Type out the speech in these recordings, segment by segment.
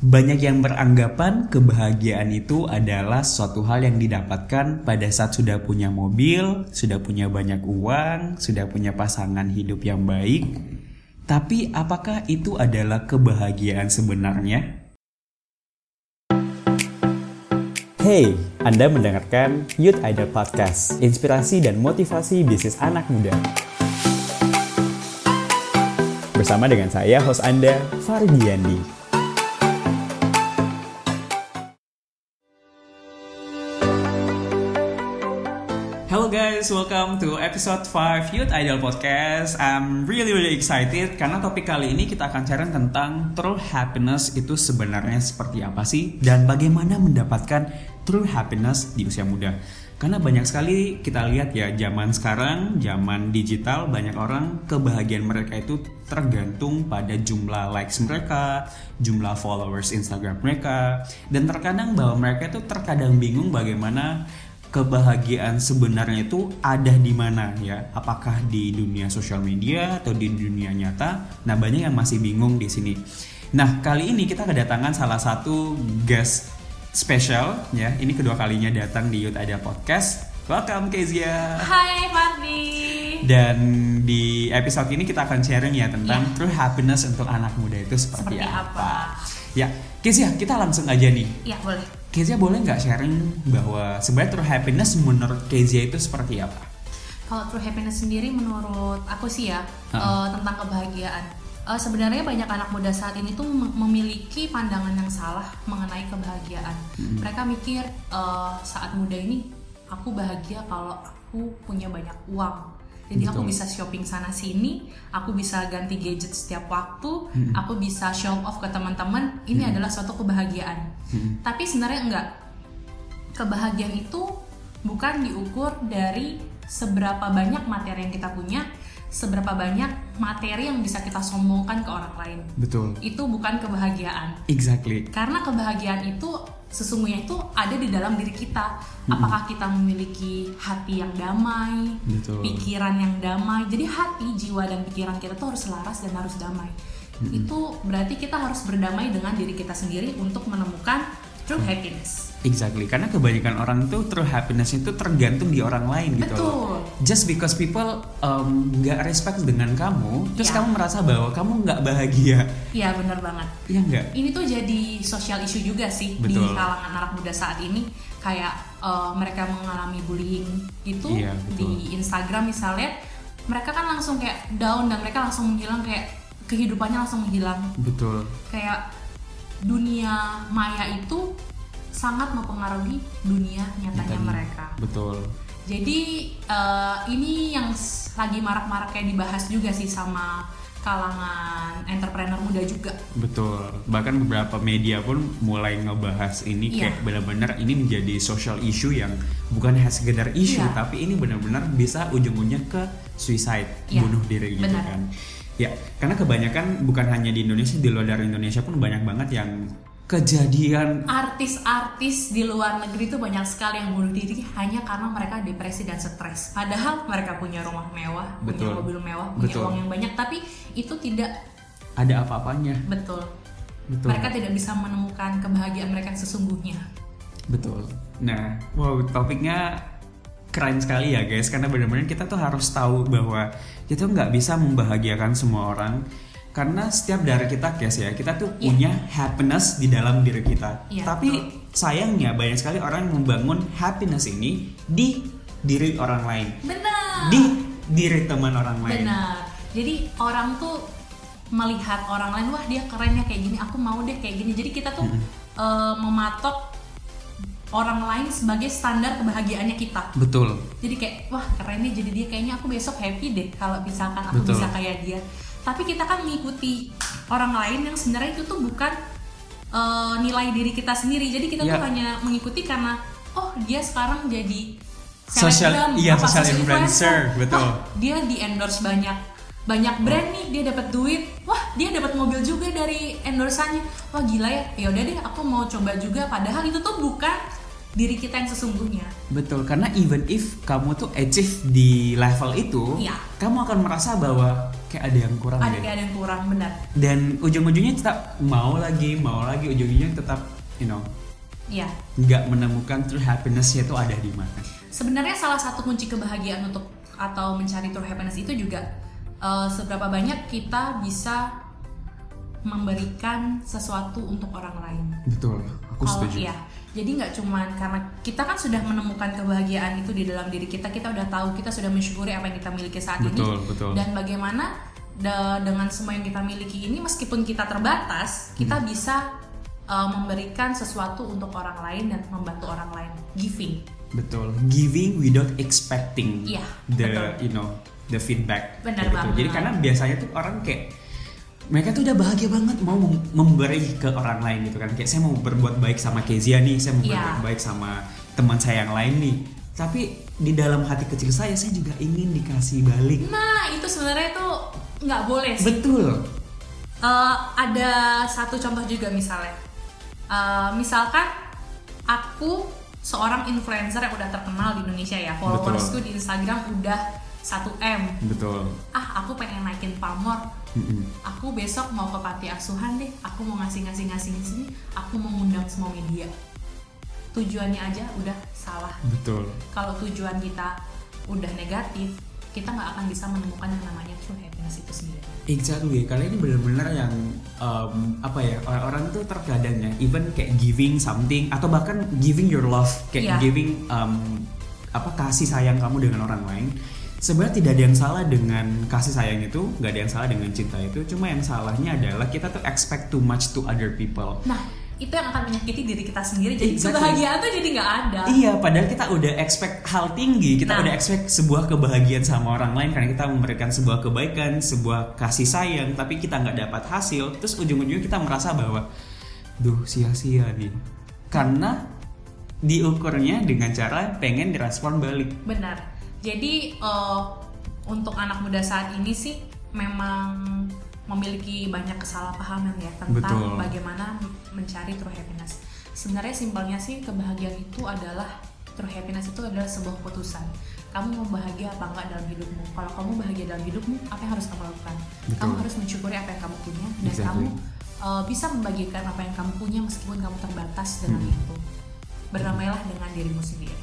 Banyak yang beranggapan kebahagiaan itu adalah suatu hal yang didapatkan pada saat sudah punya mobil, sudah punya banyak uang, sudah punya pasangan hidup yang baik. Tapi apakah itu adalah kebahagiaan sebenarnya? Hey, Anda mendengarkan Youth Idol Podcast, inspirasi dan motivasi bisnis anak muda. Bersama dengan saya, host Anda, Fardiandi. Hello guys, welcome to episode 5 Youth Idol Podcast. I'm really really excited karena topik kali ini kita akan cari tentang true happiness itu sebenarnya seperti apa sih dan bagaimana mendapatkan true happiness di usia muda. Karena banyak sekali kita lihat ya zaman sekarang, zaman digital banyak orang kebahagiaan mereka itu tergantung pada jumlah likes mereka, jumlah followers Instagram mereka dan terkadang bahwa mereka itu terkadang bingung bagaimana kebahagiaan sebenarnya itu ada di mana ya? Apakah di dunia sosial media atau di dunia nyata? Nah, banyak yang masih bingung di sini. Nah, kali ini kita kedatangan salah satu guest special ya. Ini kedua kalinya datang di Youth Ada Podcast. Welcome Kezia. Hai Fadli. Dan di episode ini kita akan sharing ya tentang Ya. true happiness untuk anak muda itu seperti, Seperti apa? Ya, Kezia, kita langsung aja nih. Ya boleh. Kezia boleh nggak sharing bahwa sebenarnya true happiness menurut Kezia itu seperti apa? Kalau true happiness sendiri menurut aku sih ya Ah. eh, tentang kebahagiaan. Eh, sebenarnya banyak anak muda saat ini tuh mem- memiliki pandangan yang salah mengenai kebahagiaan. Hmm. Mereka mikir eh, saat muda ini aku bahagia kalau aku punya banyak uang. Jadi aku Betul. bisa shopping sana sini, aku bisa ganti gadget setiap waktu, Hmm. aku bisa show off ke teman-teman. Ini adalah suatu kebahagiaan. Hmm. Tapi sebenarnya enggak. Kebahagiaan itu bukan diukur dari seberapa banyak materi yang kita punya, seberapa banyak materi yang bisa kita sombongkan ke orang lain. Betul. Itu bukan kebahagiaan. Exactly. Karena kebahagiaan itu sesungguhnya itu ada di dalam diri kita. Apakah kita memiliki hati yang damai, Betul. pikiran yang damai. Jadi hati, jiwa dan pikiran kita tuh harus selaras dan harus damai. Itu berarti kita harus berdamai dengan diri kita sendiri untuk menemukan true happiness. Exactly. Karena kebanyakan orang tuh true happiness itu tergantung di orang lain gitu. Betul. Just because people um, nggak respect dengan kamu, terus Ya. kamu merasa bahwa kamu nggak bahagia, Iya bener banget. ya nggak? Ini tuh jadi sosial issue juga sih Betul. di kalangan anak muda saat ini. Kayak eh, mereka mengalami bullying gitu Iya, di Instagram misalnya, mereka kan langsung kayak down dan mereka langsung menghilang kayak kehidupannya langsung menghilang. Betul. Kayak dunia maya itu sangat mempengaruhi dunia nyatanya Nyatanya. mereka. Betul. Jadi eh, ini yang lagi marak-marak kayak dibahas juga sih sama kalangan entrepreneur muda juga. Betul. Bahkan beberapa media pun mulai ngebahas ini Iya. kayak benar-benar ini menjadi social issue yang bukan hanya sekedar isu, Iya. tapi ini benar-benar bisa ujung-ujungnya ke suicide, Iya, bunuh diri gitu benar. kan. Ya, karena kebanyakan bukan hanya di Indonesia, di luar dari Indonesia pun banyak banget yang kejadian Artis-artis di luar negeri tuh banyak sekali yang bunuh diri hanya karena mereka depresi dan stres. Padahal mereka punya rumah mewah, Betul. punya mobil mewah, punya Betul. uang yang banyak, tapi itu tidak ada apa-apanya. betul. Betul. Mereka tidak bisa menemukan kebahagiaan mereka sesungguhnya. Betul. Nah, wow, topiknya keren sekali ya guys, karena benar-benar kita tuh harus tahu bahwa kita nggak bisa membahagiakan semua orang, karena setiap dari kita guys ya, kita tuh Iya. punya happiness di dalam diri kita. Iya, Tapi sayangnya banyak sekali orang yang membangun happiness ini di diri orang lain, Benar. di diri teman orang lain. Benar. Jadi orang tuh melihat orang lain, wah dia kerennya kayak gini, aku mau deh kayak gini. Jadi kita tuh eh, mematok orang lain sebagai standar kebahagiaannya kita. Betul. Jadi kayak wah keren nih jadi dia kayaknya aku besok happy deh kalau misalkan aku Betul. bisa kayak dia. Tapi kita kan mengikuti orang lain yang sebenarnya itu tuh bukan eh, nilai diri kita sendiri. Jadi kita Ya. tuh hanya mengikuti karena oh dia sekarang jadi Social- iya, apa, social influencer, betul. Wah, dia di endorse banyak banyak brand nih dia dapat duit wah dia dapat mobil juga dari endorsannya wah gila ya ya udah deh aku mau coba juga padahal itu tuh bukan diri kita yang sesungguhnya Betul, karena even if kamu tuh achieve di level itu, Iya. kamu akan merasa bahwa kayak ada yang kurang ada kayak ada yang kurang benar. Dan ujung-ujungnya tetap mau lagi, mau lagi, ujung-ujungnya tetap you know Iya. nggak menemukan true happiness-nya itu ada di mana. sebenarnya salah satu kunci kebahagiaan untuk atau mencari true happiness itu juga eh, seberapa banyak kita bisa memberikan sesuatu untuk orang lain. Betul, aku Kalau setuju. iya, jadi nggak cuman karena kita kan sudah menemukan kebahagiaan itu di dalam diri kita, kita udah tahu, kita sudah mensyukuri apa yang kita miliki saat Betul, ini, betul. dan bagaimana da- dengan semua yang kita miliki ini, meskipun kita terbatas, kita Hmm. bisa uh, memberikan sesuatu untuk orang lain dan membantu orang lain, giving. Betul, giving without expecting Iya, the betul. you know the feedback. Benar gitu. banget. Jadi karena biasanya tuh orang kayak mereka tuh udah bahagia banget mau mem- memberi ke orang lain gitu kan. Kayak saya mau berbuat baik sama Kezia nih, saya mau Iya. berbuat baik sama teman saya yang lain nih. Tapi di dalam hati kecil saya saya juga ingin dikasih balik. Nah, itu sebenarnya tuh nggak boleh sih. Betul. Eh, ada satu contoh juga misalnya, Eh, misalkan aku seorang influencer yang udah terkenal di Indonesia ya, followersku di Instagram udah 1 m. Betul. Ah, aku pengen naikin pamor. Mm-mm. Aku besok mau ke panti asuhan deh. Aku mau ngasih ngasih ngasih di sini. Aku mau ngundang semua media. Tujuannya aja udah salah. Betul. Kalau tujuan kita udah negatif, kita nggak akan bisa menemukan yang namanya true happiness itu sendiri. Exactly, kalian ini benar-benar yang um, apa ya orang-orang tuh terkadang ya, even kayak giving something atau bahkan giving your love, kayak Iya. giving um, apa kasih sayang kamu dengan orang lain. Sebenarnya tidak ada yang salah dengan kasih sayang itu, nggak ada yang salah dengan cinta itu. Cuma yang salahnya adalah kita tuh expect too much to other people. Nah, itu yang akan menyakiti diri kita sendiri. Jadi Exactly. kebahagiaan tuh jadi nggak ada. Iya, padahal kita udah expect hal tinggi, kita Nah. udah expect sebuah kebahagiaan sama orang lain karena kita memberikan sebuah kebaikan, sebuah kasih sayang, tapi kita nggak dapat hasil, terus ujung-ujungnya kita merasa bahwa, duh sia-sia nih, karena diukurnya dengan cara pengen direspon balik. Benar. Jadi eh, untuk anak muda saat ini sih memang memiliki banyak kesalahpahaman ya tentang Betul. bagaimana mencari true happiness. Sebenarnya simpelnya sih kebahagiaan itu adalah true happiness itu adalah sebuah keputusan. Kamu mau bahagia apa enggak dalam hidupmu? Kalau kamu bahagia dalam hidupmu, apa yang harus kamu lakukan? Betul. Kamu harus mensyukuri apa yang kamu punya dan Exactly. kamu eh, bisa membagikan apa yang kamu punya meskipun kamu terbatas dengan Hmm. itu. Berdamailah dengan dirimu sendiri.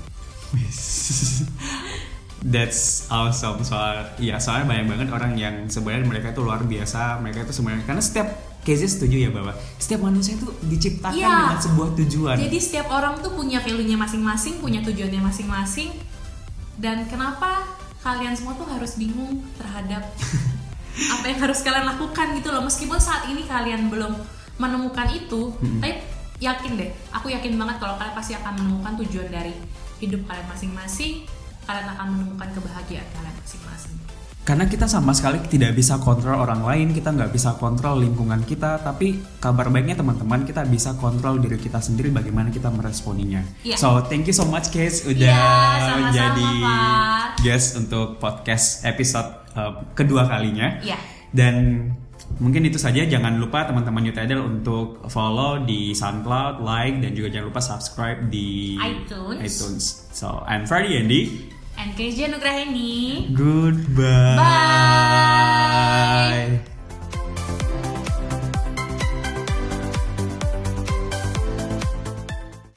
That's awesome soal ya soalnya banyak banget orang yang sebenarnya mereka itu luar biasa mereka itu sebenarnya karena setiap case setuju ya bahwa setiap manusia itu diciptakan Iya. dengan sebuah tujuan Jadi setiap orang tuh punya value-nya masing-masing, punya tujuannya masing-masing. Dan kenapa kalian semua tuh harus bingung terhadap apa yang harus kalian lakukan gitu loh. Meskipun saat ini kalian belum menemukan itu, tapi yakin deh, aku yakin banget kalau kalian pasti akan menemukan tujuan dari hidup kalian masing-masing. Kalian akan menemukan kebahagiaan kalian masing-masing. karena kita sama sekali tidak bisa kontrol orang lain kita nggak bisa kontrol lingkungan kita tapi kabar baiknya teman-teman kita bisa kontrol diri kita sendiri bagaimana kita meresponinya Iya. so thank you so much Case udah Iya, sama-sama, menjadi Pak. guest untuk podcast episode uh, kedua kalinya Iya. dan mungkin itu saja jangan lupa teman-teman Youth Idol untuk follow di SoundCloud like dan juga jangan lupa subscribe di iTunes. iTunes so I'm Freddy Andy And Kezia Nugraheni. Goodbye. Bye.